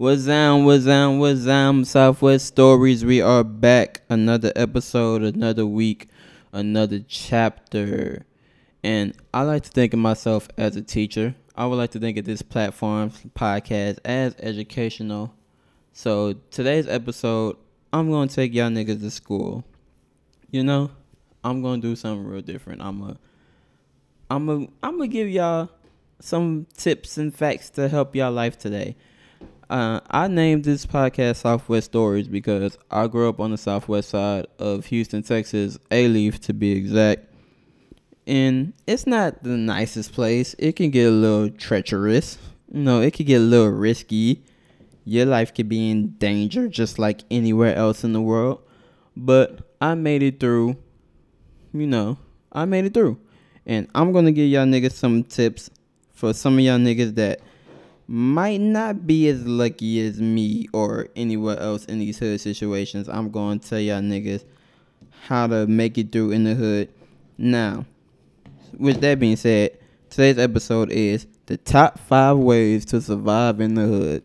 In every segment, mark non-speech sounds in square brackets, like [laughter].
What's down, what's down, what's down, Southwest Stories. We are back. Another episode, another week, another chapter. And I like to think of myself as a teacher. I would like to think of this platform, podcast, as educational. So today's episode, I'm to take y'all niggas to school. You know, I'm to do something real different. I'm a, I'm a, I'm gonna give y'all some tips and facts to help y'all life today. Uh, I named this podcast Southwest Stories because I grew up on the southwest side of Houston, Texas, Alief to be exact. And it's not the nicest place. It can get a little treacherous. Know, it can get a little risky. Your life could be in danger just like anywhere else in the world. But I made it through. You know, I made it through. And I'm going to give y'all niggas some tips for some of y'all niggas that might not be as lucky as me or anywhere else in these hood situations. I'm going to tell y'all niggas how to make it through in the hood. Now, with that being said, today's episode is the top five ways to survive in the hood.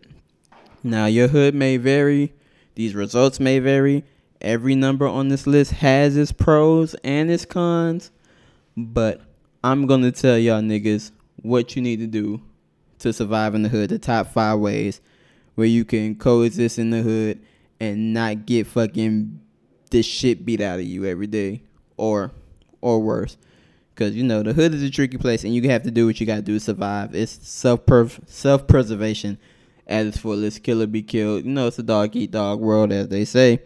Now, your hood may vary, these results may vary. Every number on this list has its pros and its cons, but I'm gonna tell y'all niggas what you need to do to survive in the hood, the top five ways where you can coexist in the hood and not get fucking this shit beat out of you every day or or worse. Cause you know the hood is a tricky place, and you have to do what you gotta do to survive. It's self self preservation at its fullest. Killer be killed. You know it's a dog eat dog world, as they say.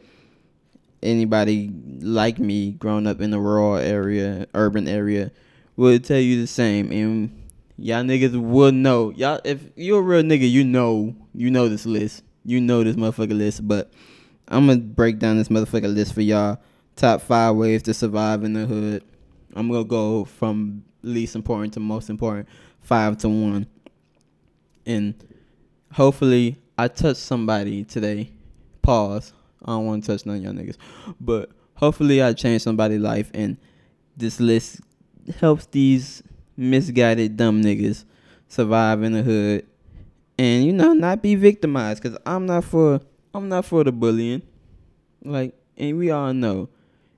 Anybody like me, growing up in a rural area, urban area, would tell you the same. And y'all niggas will know. Y'all, if you're a real nigga, you know, you know this list. You know this motherfucker list. But I'm gonna break down this motherfucker list for y'all. Top five ways to survive in the hood. I'm gonna go from least important to most important, five to one. And hopefully I touch somebody today. Pause. I don't want to touch none of y'all niggas. But hopefully I change somebody's life and this list helps these misguided dumb niggas survive in the hood and you know not be victimized cuz I'm not for I'm not for the bullying. Like and we all know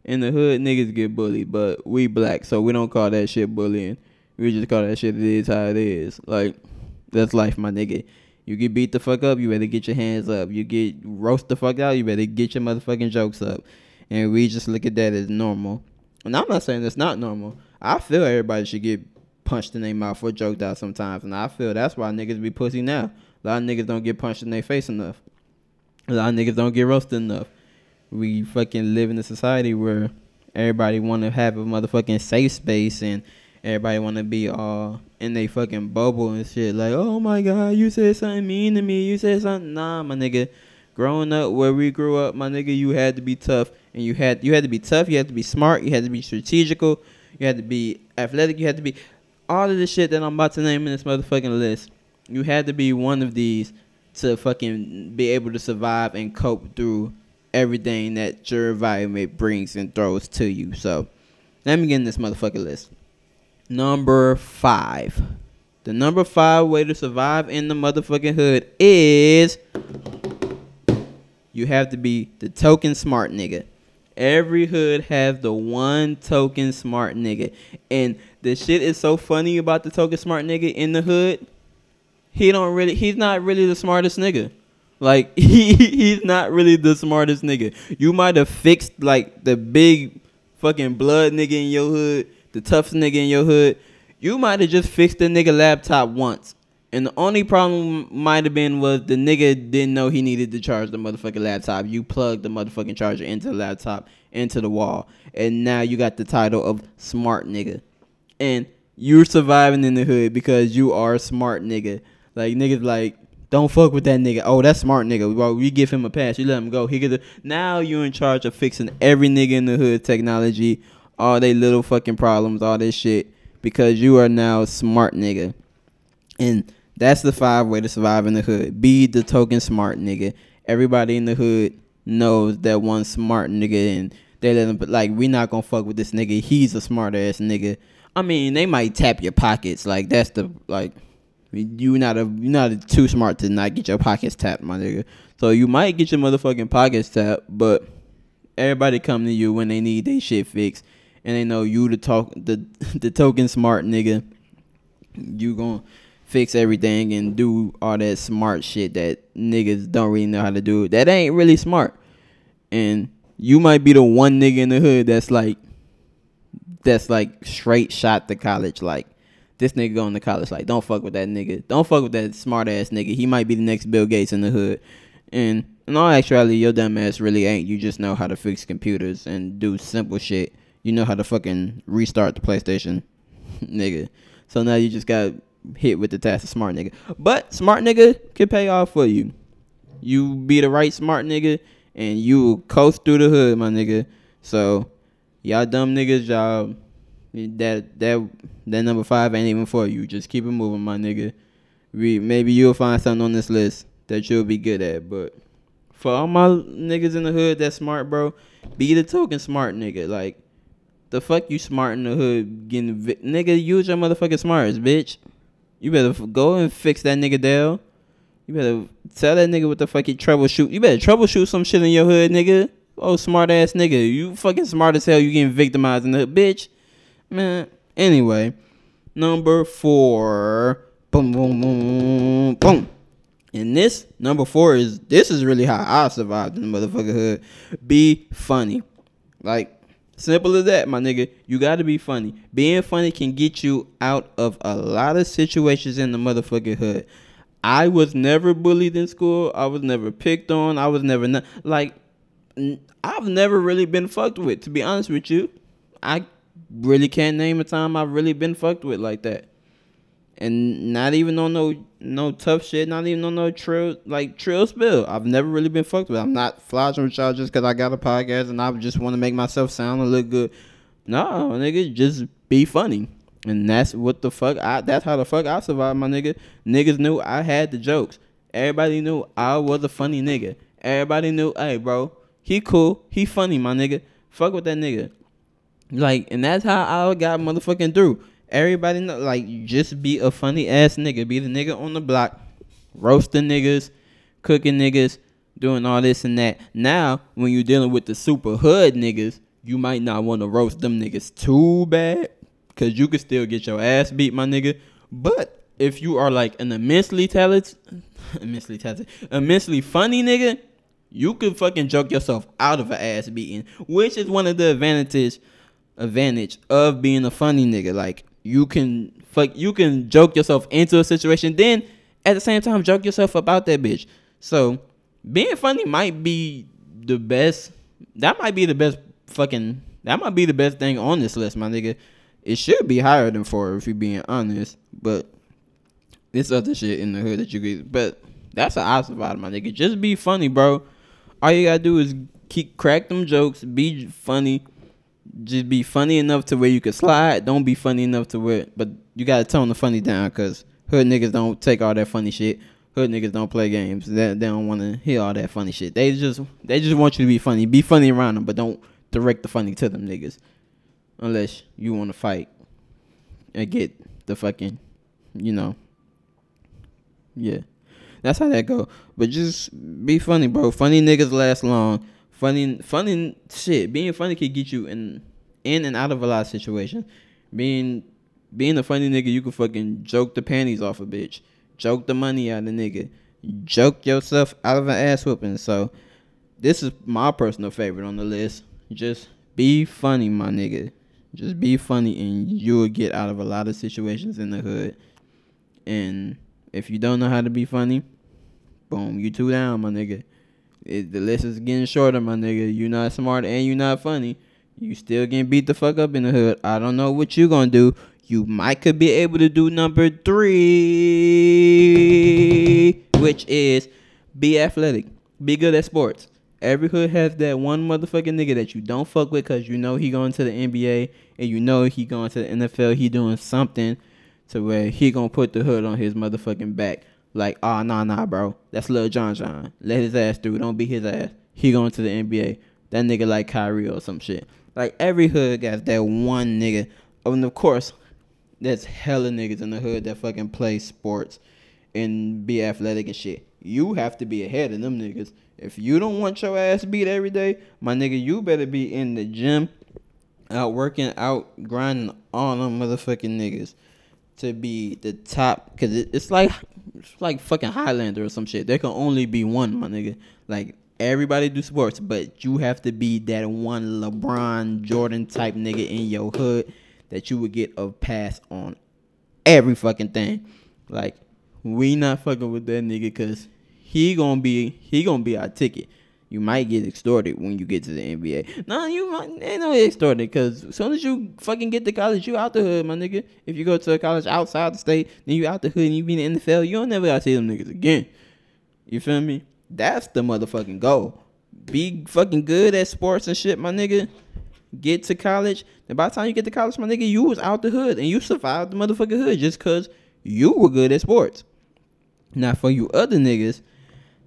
in the hood niggas get bullied, but we black, so we don't call that shit bullying. We just call that shit it is how it is. Like that's life, my nigga. You get beat the fuck up, you better get your hands up. You get roast the fuck out, you better get your motherfucking jokes up. And we just look at that as normal. And I'm not saying it's not normal. I feel everybody should get punched in their mouth or joked out sometimes, and I feel that's why niggas be pussy now. A lot of niggas don't get punched in their face enough. A lot of niggas don't get roasted enough we fucking live in a society where everybody want to have a motherfucking safe space and everybody want to be all in they fucking bubble and shit. Like, oh my god, you said something mean to me. You said something. Nah, my nigga. Growing up where we grew up, my nigga, you had to be tough and you had you had to be tough. You had to be smart. You had to be strategical. You had to be athletic. You had to be all of the shit that I'm about to name in this motherfucking list. You had to be one of these to fucking be able to survive and cope through everything that your environment brings and throws to you. So let me get in this motherfucking list. Number five. The number five way to survive in the motherfucking hood is you have to be the token smart nigga. Every hood has the one token smart nigga. And the shit is so funny about the token smart nigga in the hood. He don't really he's not really the smartest nigga. Like [laughs] he he's not really the smartest nigga. You might have fixed like the big fucking blood nigga in your hood, the toughest nigga in your hood. You might have just fixed the nigga laptop once. And the only problem might have been was the nigga didn't know he needed to charge the motherfucking laptop. You plugged the motherfucking charger into the laptop, into the wall. And now you got the title of smart nigga. And you're surviving in the hood because you are a smart nigga. Like niggas like don't fuck with that nigga. Oh, that's smart nigga. Well, we give him a pass. You let him go. He get now you're in charge of fixing every nigga in the hood technology, all they little fucking problems, all this shit, because you are now a smart nigga. And that's the five way to survive in the hood. Be the token smart nigga. Everybody in the hood knows that one smart nigga and they let him but like we not gonna fuck with this nigga. He's a smart ass nigga. I mean, they might tap your pockets. Like that's the like You not a you not a, too smart to not get your pockets tapped, my nigga. So you might get your motherfucking pockets tapped, but everybody come to you when they need their shit fixed, and they know you the talk the [laughs] the token smart nigga. You gonna fix everything and do all that smart shit that niggas don't really know how to do. That ain't really smart, and you might be the one nigga in the hood that's like that's like straight shot to college. Like this nigga going to college. Like don't fuck with that nigga. Don't fuck with that smart ass nigga. He might be the next Bill Gates in the hood. And in all actuality, your dumb ass really ain't. You just know how to fix computers and do simple shit. You know how to fucking restart the PlayStation, [laughs] nigga. So now you just got hit with the task of smart nigga. But smart nigga can pay off for you. You be the right smart nigga and you will coast through the hood, my nigga. So y'all dumb niggas, y'all that that that number five ain't even for you. Just keep it moving, my nigga. We maybe you'll find something on this list that you'll be good at. But for all my niggas in the hood that's smart, bro, be the token smart nigga. Like the fuck you smart in the hood getting vi- nigga use your motherfucking smarts, bitch. You better go and fix that nigga Dell. You better tell that nigga what the fuck he troubleshoot. You better troubleshoot some shit in your hood, nigga. Oh, smart ass nigga. You fucking smart as hell. You getting victimized in the hood, bitch. Man. Anyway, number four. Boom, boom, boom, boom. And this number four is this is really how I survived in the motherfucker hood. Be funny, like simple as that, my nigga. You got to be funny. Being funny can get you out of a lot of situations in the motherfucking hood. I was never bullied in school. I was never picked on. I was never not, like I've never really been fucked with. To be honest with you, I really can't name a time I've really been fucked with like that. And not even on no no tough shit, not even on no trill like trill spill. I've never really been fucked with. I'm not flogging with y'all just cause I got a podcast and I just want to make myself sound and look good. No, nigga, just be funny. And that's what the fuck I that's how the fuck I survived, my nigga. Niggas knew I had the jokes. Everybody knew I was a funny nigga. Everybody knew, hey bro, he cool, he funny, my nigga. Fuck with that nigga. Like, and that's how I got motherfucking through. Everybody know, like, just be a funny ass nigga. Be the nigga on the block, roasting niggas, cooking niggas, doing all this and that. Now, when you're dealing with the super hood niggas, you might not want to roast them niggas too bad, cause you could still get your ass beat, my nigga. But if you are like an immensely talented, [laughs] immensely talented, immensely funny nigga, you could fucking joke yourself out of an ass beating, which is one of the advantages advantage of being a funny nigga. Like you can fuck you can joke yourself into a situation, then at the same time joke yourself about that bitch. So being funny might be the best that might be the best fucking that might be the best thing on this list, my nigga. It should be higher than four if you're being honest, but it's other shit in the hood that you get. But that's how I survived, my nigga. Just be funny, bro. All you gotta do is keep crack them jokes, be funny, just be funny enough to where you can slide. Don't be funny enough to where, but you gotta tone the funny down, cause hood niggas don't take all that funny shit. Hood niggas don't play games. They, they don't want to hear all that funny shit. They just they just want you to be funny. Be funny around them, but don't direct the funny to them niggas, unless you want to fight and get the fucking, you know. Yeah, that's how that go. But just be funny, bro. Funny niggas last long funny funny shit. Being funny can get you in in and out of a lot of situations. Being being a funny nigga, you can fucking joke the panties off a bitch, joke the money out of a nigga, joke yourself out of an ass whooping. So this is my personal favorite on the list. Just be funny, my nigga. Just be funny, and you'll get out of a lot of situations in the hood. And if you don't know how to be funny, boom, you two down, my nigga. It, the list is getting shorter, my nigga. You not smart and you not funny. You still getting beat the fuck up in the hood. I don't know what you gonna do. You might could be able to do number three, which is be athletic, be good at sports. Every hood has that one motherfucking nigga that you don't fuck with because you know he going to the NBA and you know he going to the NFL. He doing something to where he gonna put the hood on his motherfucking back. Like, oh, nah, nah, bro. That's Lil John John. Let his ass through. Don't beat his ass. He going to the NBA. That nigga like Kyrie or some shit. Like, every hood got that one nigga. Oh, and of course, there's hella niggas in the hood that fucking play sports. and be athletic and shit. You have to be ahead of them niggas. If you don't want your ass beat every day, my nigga, you better be in the gym, out working, out grinding on them motherfucking niggas to be the top. Cause it, it's like it's like fucking Highlander or some shit. There can only be one, my nigga. Like everybody do sports, but you have to be that one LeBron Jordan type nigga in your hood that you would get a pass on every fucking thing. Like we not fucking with that nigga because he gonna be he gonna be our ticket. You might get extorted when you get to the NBA. No, you might ain't no extorted because as soon as you fucking get to college, you out the hood, my nigga. If you go to a college outside the state, then you out the hood and you be in the NFL, you don't never gotta see them niggas again. You feel me? That's the motherfucking goal. Be fucking good at sports and shit, my nigga. Get to college. Then by the time you get to college, my nigga, you was out the hood and you survived the motherfucking hood just cause you were good at sports. Now for you other niggas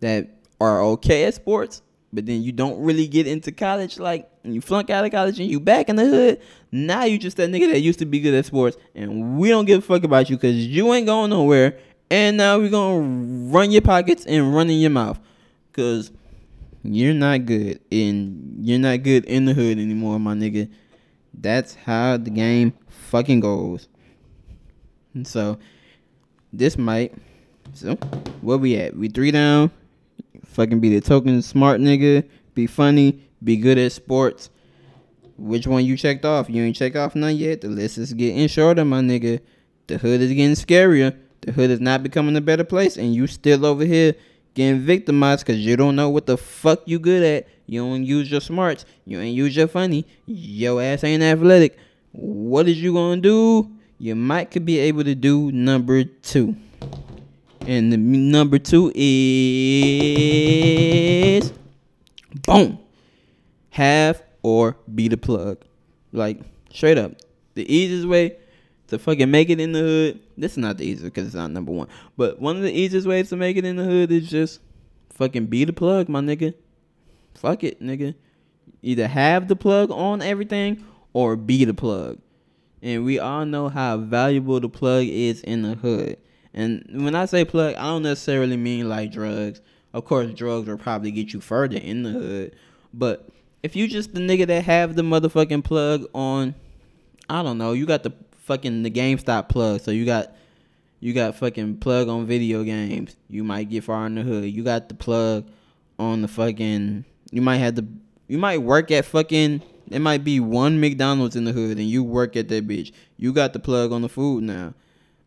that are okay at sports, but then you don't really get into college, like you flunk out of college and you back in the hood. Now you just that nigga that used to be good at sports, and we don't give a fuck about you because you ain't going nowhere. And now we gonna run your pockets and run in your mouth, cause you're not good and you're not good in the hood anymore, my nigga. That's how the game fucking goes. And so this might so where we at? We three down. Fucking be the token smart nigga. Be funny. Be good at sports. Which one you checked off? You ain't checked off none yet. The list is getting shorter, my nigga. The hood is getting scarier. The hood is not becoming a better place, and you still over here getting victimized because you don't know what the fuck you good at. You don't use your smarts. You ain't use your funny. Your ass ain't athletic. What is you gonna do? You might could be able to do number two. And the number two is boom. Have or be the plug. Like straight up. The easiest way to fucking make it in the hood. This is not the easiest because it's not number one. But one of the easiest ways to make it in the hood is just fucking be the plug, my nigga. Fuck it, nigga. Either have the plug on everything or be the plug. And we all know how valuable the plug is in the hood. And when I say plug, I don't necessarily mean like drugs. Of course, drugs will probably get you further in the hood. But if you just the nigga that have the motherfucking plug on, I don't know, you got the fucking the GameStop plug. So you got you got fucking plug on video games. You might get far in the hood. You got the plug on the fucking. You might have the. You might work at fucking. It might be one McDonald's in the hood, and you work at that bitch. You got the plug on the food now.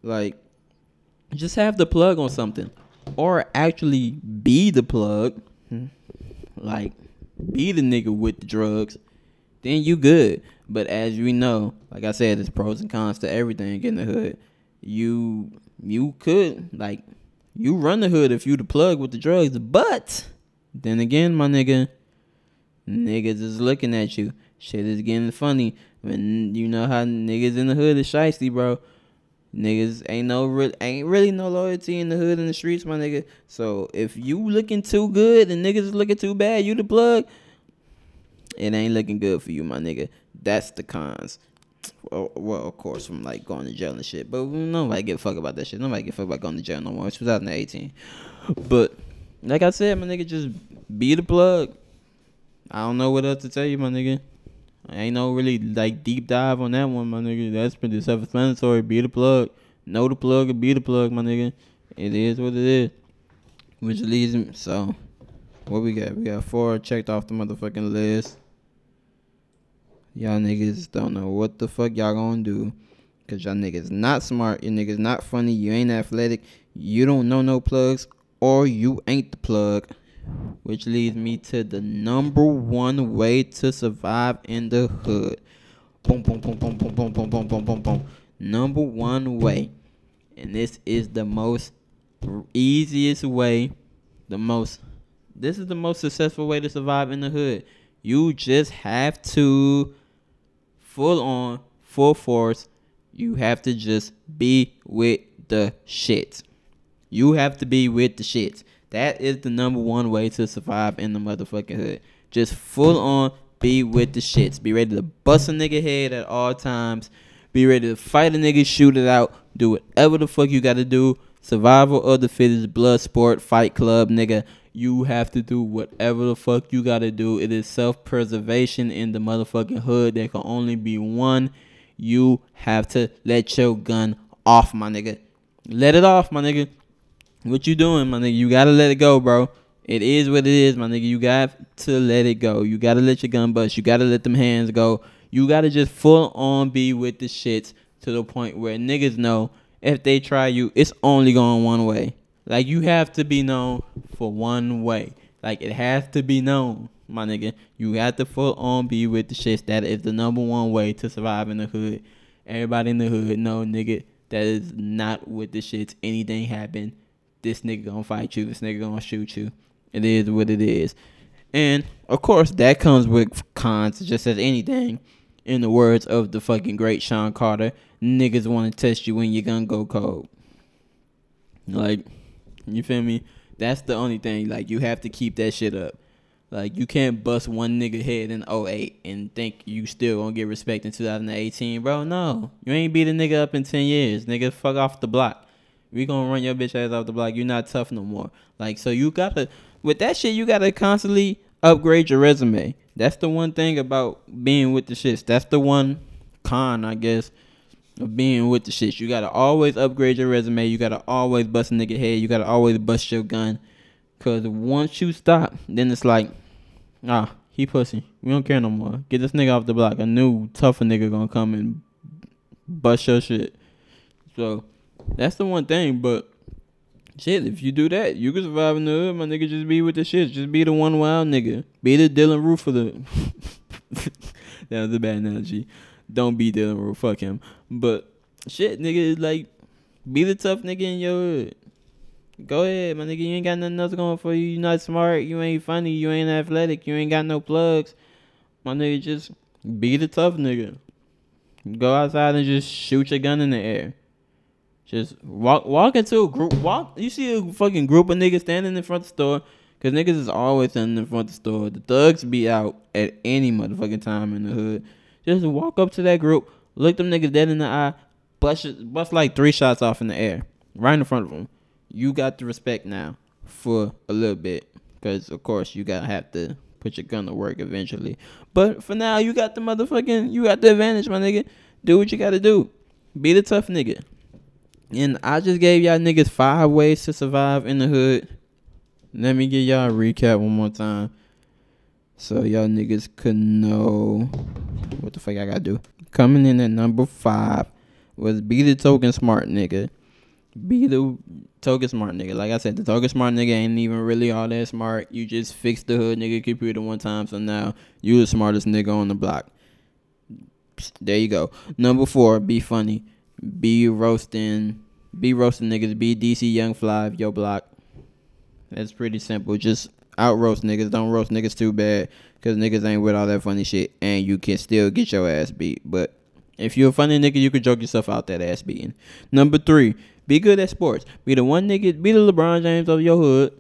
Like just have the plug on something. Or actually be the plug. Like be the nigga with the drugs. Then you good. But as we know like i said there's pros and cons to everything in the hood. You you could like you run the hood if you the plug with the drugs. But then again my nigga niggas is looking at you. Shit is getting funny. When you know how niggas in the hood is shiesty bro Niggas ain't no real ain't really no loyalty in the hood and the streets, my nigga. So if you looking too good and niggas looking too bad, you the plug. It ain't looking good for you, my nigga. That's the cons. Well, well, of course, from like going to jail and shit. But nobody give a fuck about that shit. Nobody give a fuck about going to jail no more. It's 2018. But like I said, my nigga, just be the plug. I don't know what else to tell you, my nigga. Ain't no really like deep dive on that one, my nigga. That's pretty self-explanatory. Be the plug, know the plug, and be the plug, my nigga. It is what it is. Which leads me. So, what we got? We got four checked off the motherfucking list. Y'all niggas don't know what the fuck y'all gonna do. Cause y'all niggas not smart, you niggas not funny, you ain't athletic, you don't know no plugs, or you ain't the plug. Which leads me to the number one way to survive in the hood. Boom, boom, boom, boom, boom, boom, boom, boom, boom, boom, boom. Number one way. And this is the most easiest way, the most this is the most successful way to survive in the hood. You just have to full on, full force, you have to just be with the shit. You have to be with the shit. That is the number one way to survive in the motherfucking hood. Just full on be with the shits. Be ready to bust a nigga head at all times. Be ready to fight a nigga, shoot it out, do whatever the fuck you gotta do Survival of the fittest, blood sport, fight club, nigga. You have to do whatever the fuck you gotta do. It is self preservation in the motherfucking hood. There can only be one. You have to let your gun off, my nigga. Let it off, my nigga. What you doing, my nigga? You gotta let it go, bro. It is what it is, my nigga. You got to let it go. You gotta let your gun bust. You gotta let them hands go. You gotta just full on be with the shits to the point where niggas know if they try you, it's only going one way. Like you have to be known for one way. Like it has to be known, my nigga. You have to full on be with the shits. That is the number one way to survive in the hood. Everybody in the hood know, nigga, that is not with the shits. Anything happen, this nigga gonna fight you. This nigga gonna shoot you. It is what it is. And of course, that comes with cons, just as anything. In the words of the fucking great Shawn Carter, niggas want to test you when you're gonna go cold. Like, you feel me? That's the only thing. Like, you have to keep that shit up. Like, you can't bust one nigga head in 08 and think you still gonna get respect in 2018, bro. No. You ain't beat a nigga up in 10 years. Nigga, fuck off the block. We gonna run your bitch ass off the block. You're not tough no more. Like, so you gotta with that shit, you gotta constantly upgrade your resume. That's the one thing about being with the shits. That's the one con, I guess, of being with the shits. You gotta always upgrade your resume. You gotta always bust a nigga head. You gotta always bust your gun. Cause once you stop, then it's like, ah, he pussy. We don't care no more. Get this nigga off the block. A new tougher nigga gonna come and bust your shit. So that's the one thing, but Shit, if you do that, you can survive in the hood, my nigga. Just be with the shit. Just be the one wild nigga. Be the Dylann Roof of the. [laughs] that was a bad analogy. Don't be Dylann Roof. Fuck him. But shit, nigga, like be the tough nigga in your hood. Go ahead, my nigga. You ain't got nothing else going for you. You not smart. You ain't funny. You ain't athletic. You ain't got no plugs. My nigga, just be the tough nigga. Go outside and just shoot your gun in the air. Just walk walk into a group walk you see a fucking group of niggas standing in front of the store. Cause niggas is always standing in front of the store. The thugs be out at any motherfucking time in the hood. Just walk up to that group, look them niggas dead in the eye, bust bust like three shots off in the air, right in front of them. You got the respect now for a little bit, cause of course you gotta have to put your gun to work eventually. But for now, you got the motherfucking, you got the advantage, my nigga. Do what you gotta do. Be the tough nigga. And I just gave y'all niggas five ways to survive in the hood. Let me give y'all a recap one more time. So y'all niggas could know what the fuck I gotta do. Coming in at number five was be the token smart nigga. Be the token smart nigga. Like I said, the token smart nigga ain't even really all that smart. You just fixed the hood nigga computer one time, so now you the smartest nigga on the block. There you go. Number four, be funny be roasting, be roasting niggas, be DC Young Fly, yo block. That's pretty simple. Just out roast niggas. Don't roast niggas too bad, cause niggas ain't with all that funny shit, and you can still get your ass beat. But if you're a funny nigga, you can joke yourself out that ass beating. Number three, be good at sports. Be the one nigga, be the LeBron James of your hood.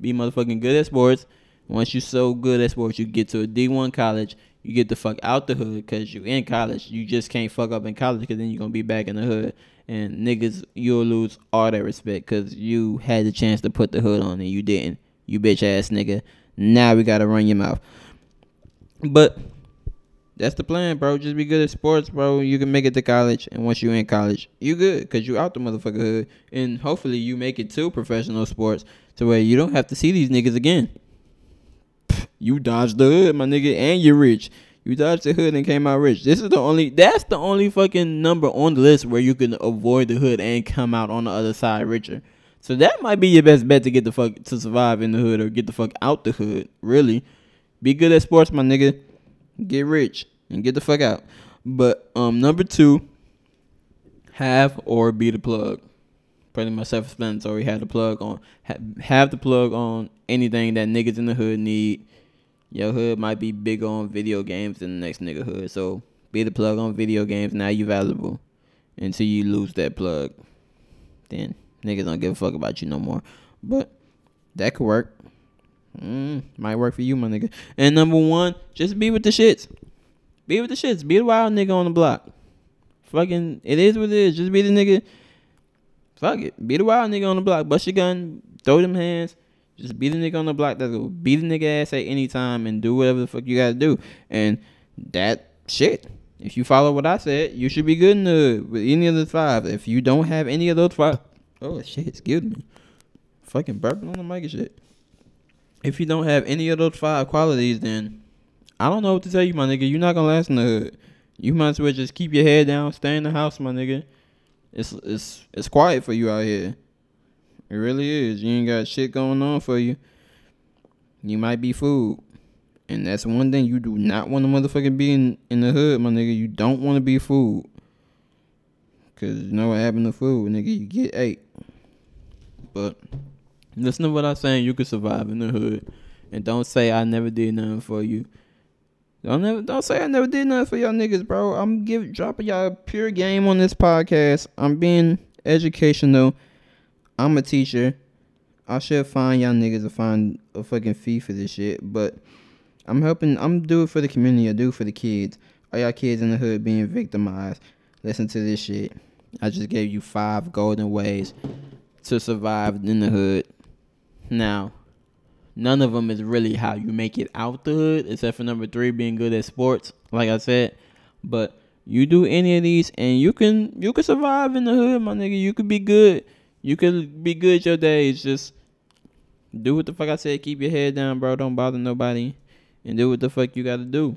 Be motherfucking good at sports. Once you're so good at sports, you get to a D1 college you get the fuck out the hood because you in college. You just can't fuck up in college because then you're to be back in the hood. And niggas, you'll lose all that respect because you had the chance to put the hood on and you didn't. You bitch ass nigga. Now we got to run your mouth. But that's the plan, bro. Just be good at sports, bro. You can make it to college. And once you're in college, you good because you out the motherfucker hood. And hopefully you make it to professional sports to where you don't have to see these niggas again you dodged the hood, my nigga, and you're rich. You dodged the hood and came out rich. This is the only that's the only fucking number on the list where you can avoid the hood and come out on the other side richer. So that might be your best bet to get the fuck to survive in the hood or get the fuck out the hood. Really. Be good at sports, my nigga. Get rich and get the fuck out. But um number two, have or be the plug. Pretty much self-explanatory. Have the plug on. Have, have the plug on anything that niggas in the hood need your hood might be bigger on video games than the next nigga hood. So be the plug on video games. Now you valuable until you lose that plug. Then niggas don't give a fuck about you no more. But that could work. Mm, might work for you, my nigga. And number one, just be with the shits. Be with the shits. Be the wild nigga on the block. Fucking, it is what it is. Just be the nigga. Fuck it. Be the wild nigga on the block. Bust your gun. Throw them hands. Just be the nigga on the block that's gonna beat the nigga ass at any time and do whatever the fuck you gotta do. And that shit. If you follow what I said, you should be good in the with any of the five. If you don't have any of those five, oh shit, excuse me, fucking burping on the mic and shit. If you don't have any of those five qualities, then I don't know what to tell you, my nigga. You're not gonna last in the hood. You might as well just keep your head down, stay in the house, my nigga. It's it's it's quiet for you out here. It really is. You ain't got shit going on for you. You might be food. And that's one thing you do not want to motherfucking be in, in the hood, my nigga. You don't want to be food. Cause you know what happened to food, nigga. You get ate. But listen to what I'm saying. You can survive in the hood. And don't say I never did nothing for you. Don't never don't say I never did nothing for y'all niggas, bro. I'm giving dropping y'all pure game on this podcast. I'm being educational. I'm a teacher. I should find y'all niggas to find a fucking fee for this shit, but I'm helping. I'm do it for the community. I do it for the kids. All y'all kids in the hood being victimized. Listen to this shit. I just gave you five golden ways to survive in the hood. Now, none of them is really how you make it out the hood, except for number three, being good at sports. Like I said, but you do any of these, and you can you can survive in the hood, my nigga. You could be good. You could be good your days. Just do what the fuck I said. Keep your head down, bro. Don't bother nobody, and do what the fuck you gotta do.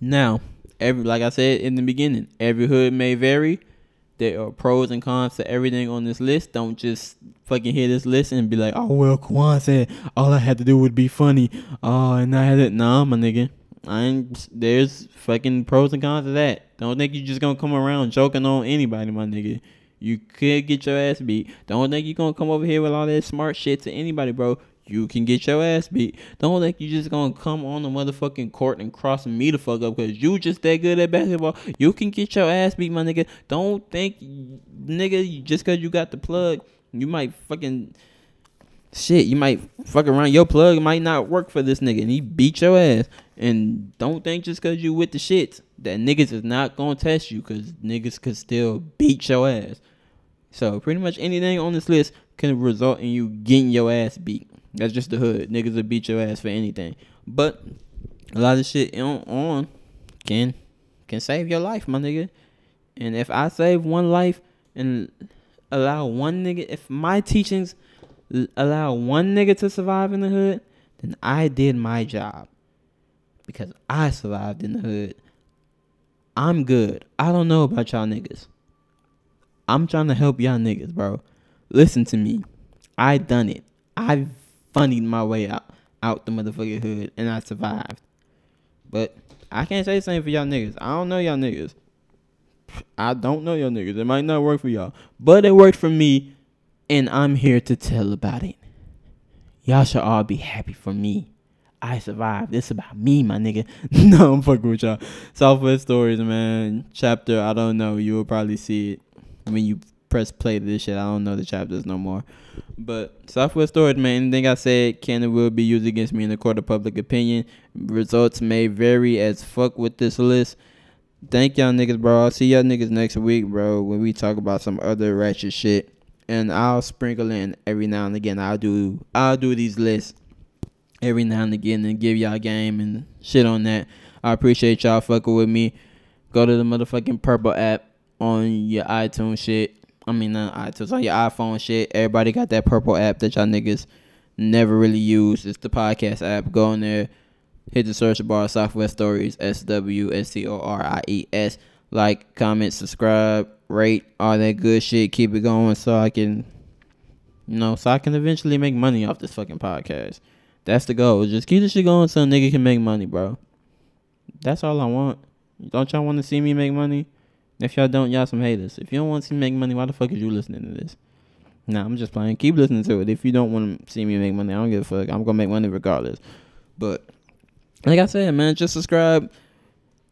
Now, every like I said in the beginning, every hood may vary. There are pros and cons to everything on this list. Don't just fucking hear this list and be like, "Oh well, Kwan said all I had to do would be funny." Oh, and I had it. Nah, my nigga. I ain't, there's fucking pros and cons to that. Don't think you just gonna come around joking on anybody, my nigga. You could get your ass beat. Don't think you gonna come over here with all that smart shit to anybody, bro. You can get your ass beat. Don't think you just gonna come on the motherfucking court and cross me the fuck up because you just that good at basketball. You can get your ass beat, my nigga. Don't think, nigga, just cause you got the plug, you might fucking shit. You might fuck around. Your plug might not work for this nigga, and he beat your ass. And don't think just cause you with the shits that niggas is not gonna test you, cause niggas could still beat your ass. So pretty much anything on this list can result in you getting your ass beat. That's just the hood. Niggas will beat your ass for anything. But a lot of shit on, on can can save your life, my nigga. And if I save one life and allow one nigga, if my teachings allow one nigga to survive in the hood, then I did my job. Because I survived in the hood. I'm good. I don't know about y'all niggas. I'm trying to help y'all niggas, bro. Listen to me. I done it. I funnied my way out out the motherfucking hood and I survived. But I can't say the same for y'all niggas. I don't know y'all niggas. I don't know y'all niggas. It might not work for y'all. But it worked for me and I'm here to tell about it. Y'all should all be happy for me. I survived. This about me, my nigga. [laughs] no, I'm fucking with y'all. Southwest Stories, man. Chapter, I don't know. You will probably see it when you press play to this shit. I don't know the chapters no more. But Southwest Stories, man, anything I said can and will be used against me in the court of public opinion. Results may vary as fuck with this list. Thank y'all niggas, bro. I'll see y'all niggas next week, bro, when we talk about some other ratchet shit. And I'll sprinkle in every now and again. I'll do I'll do these lists every now and again and give y'all game and shit on that. I appreciate y'all fucking with me. Go to the motherfucking purple app on your iTunes shit. I mean, not iTunes on your iPhone shit. Everybody got that purple app that y'all niggas never really use. It's the podcast app. Go in there, hit the search bar, Southwest Stories, S W S T O R I E S. Like, comment, subscribe, rate, all that good shit. Keep it going so I can, you know, so I can eventually make money off this fucking podcast. That's the goal. Just keep the shit going so a nigga can make money, bro. That's all I want. Don't y'all want to see me make money? If y'all don't, y'all some haters. If you don't want to see me make money, why the fuck is you listening to this? Nah, I'm just playing. Keep listening to it. If you don't want to see me make money, I don't give a fuck. I'm gonna make money regardless. But like I said, man, just subscribe.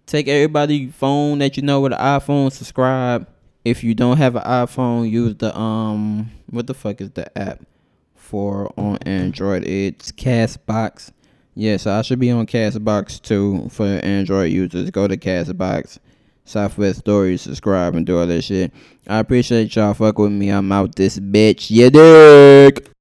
Take everybody phone that you know with an iPhone. Subscribe. If you don't have an iPhone, use the um what the fuck is the app for on Android? It's Castbox. Yeah, so I should be on Castbox too for Android users. Go to Castbox Southwest Stories, subscribe and do all that shit. I appreciate y'all fuck with me. I'm out this bitch. Yeah, dick.